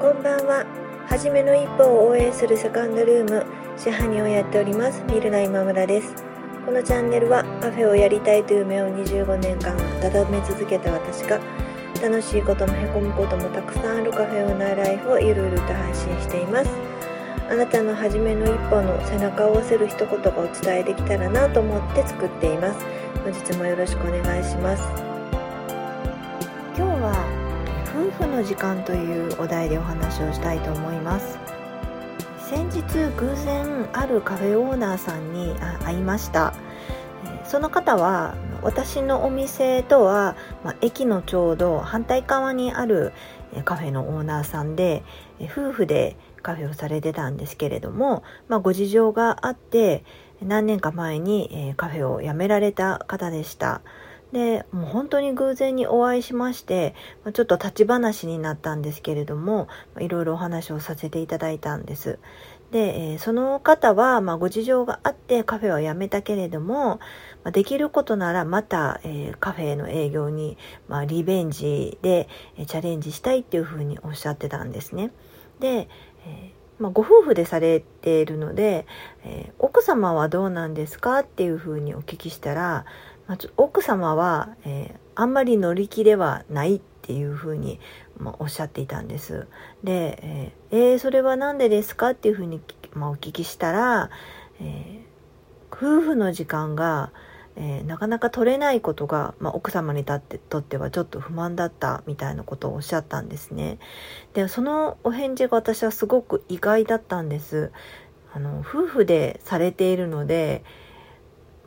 こんばんは。はじめの一歩を応援するセカンドルーム、支配人をやっております、ミルナ今村です。このチャンネルはカフェをやりたいという夢を25年間温め続けた私が楽しいこともへこむこともたくさんあるカフェオーナーライフをゆるゆると配信しています。あなたの初めの一歩の背中を押せる一言がお伝えできたらなと思って作っています。本日もよろしくお願いします。夫婦の時間というお題でお話をしたいと思います先日偶然あるカフェオーナーさんに会いましたその方は私のお店とは、まあ、駅のちょうど反対側にあるカフェのオーナーさんで夫婦でカフェをされてたんですけれども、まあ、ご事情があって何年か前にカフェを辞められた方でした。でもう本当に偶然にお会いしましてちょっと立ち話になったんですけれどもいろいろお話をさせていただいたんです。で、その方は、まあ、ご事情があってカフェは辞めたけれども、できることならまた、カフェの営業に、まあ、リベンジで、チャレンジしたいっていうふうにおっしゃってたんですね。で、まあ、ご夫婦でされているので、奥様はどうなんですかっていうふうにお聞きしたら、まあ、奥様は、えー、あんまり乗り気ではないっていうふうに、まあ、おっしゃっていたんです。で、えー、それは何でですかっていうふうに、まあ、お聞きしたら、え夫婦の時間が、えなかなか取れないことが、まあ、奥様にとってはちょっと不満だったみたいなことをおっしゃったんですね。でそのお返事が私はすごく意外だったんです。あの夫婦でされているので、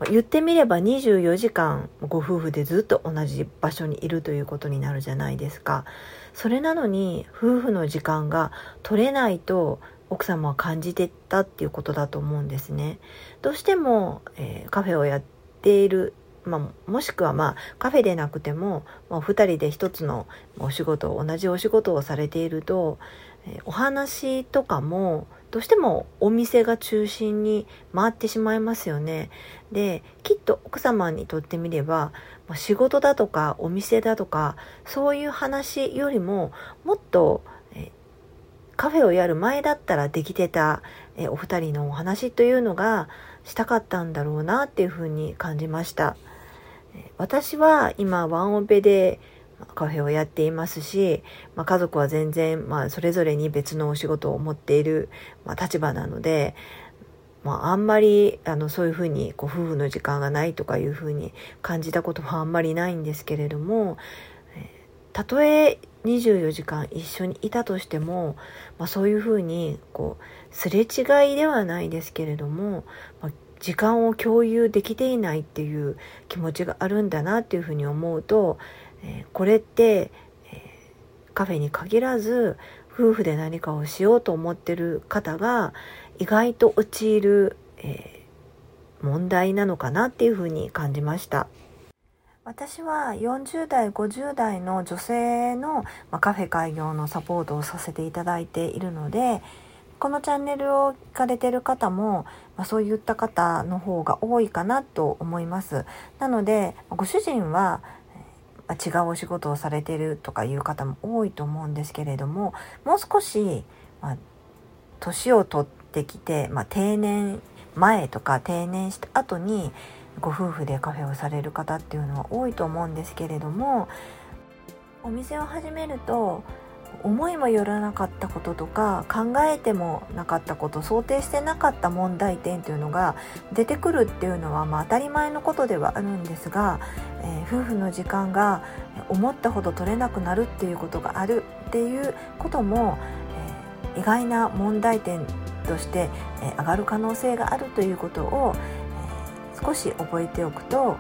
言ってみれば24時間ご夫婦でずっと同じ場所にいるということになるじゃないですか。それなのに夫婦の時間が取れないと奥様は感じてたっていうことだと思うんですね。どうしても、えー、カフェをやっているまあ、もしくはまあカフェでなくても、まあ、2人で一つのお仕事同じお仕事をされていると、えー、お話とかもどうしてもお店が中心に回ってしまいますよね。で、きっと奥様にとってみれば、仕事だとかお店だとか、そういう話よりも、もっとカフェをやる前だったらできてたえお二人のお話というのがしたかったんだろうなっていうふうに感じました。私は今ワンオペでカフェをやっていますし、まあ、家族は全然、まあ、それぞれに別のお仕事を持っている、まあ、立場なので、まあ、あんまりあのそういうふうにこう夫婦の時間がないとかいうふうに感じたことはあんまりないんですけれどもたとえ24時間一緒にいたとしても、まあ、そういうふうにこうすれ違いではないですけれども、まあ、時間を共有できていないっていう気持ちがあるんだなっていうふうに思うとえこれって、えカフェに限らず夫婦で何かをしようと思ってる方が意外と陥る、え問題なのかなっていうふうに感じました。私は40代50代の女性の、まカフェ開業のサポートをさせていただいているのでこのチャンネルを聞かれてる方も、まあ、そういった方の方が多いかなと思いますなのでご主人は違うお仕事をされてるとかいう方も多いと思うんですけれどももう少し、まあ、年を取ってきて、まあ、定年前とか定年した後にご夫婦でカフェをされる方っていうのは多いと思うんですけれどもお店を始めると思いもよらなかったこととか考えてもなかったこと想定してなかった問題点というのが出てくるっていうのはまあ当たり前のことではあるんですが、えー、夫婦の時間が思ったほど取れなくなるっていうことがあるっていうことも、えー、意外な問題点として、えー、上がる可能性があるということを、え少し覚えておくと、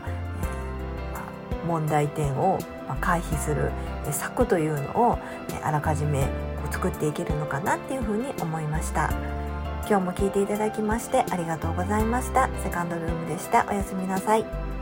問題点を回避する策というのをあらかじめ作っていけるのかなっていうふうに思いました。今日も聞いていただきましてありがとうございました。セカンドルームでした。おやすみなさい。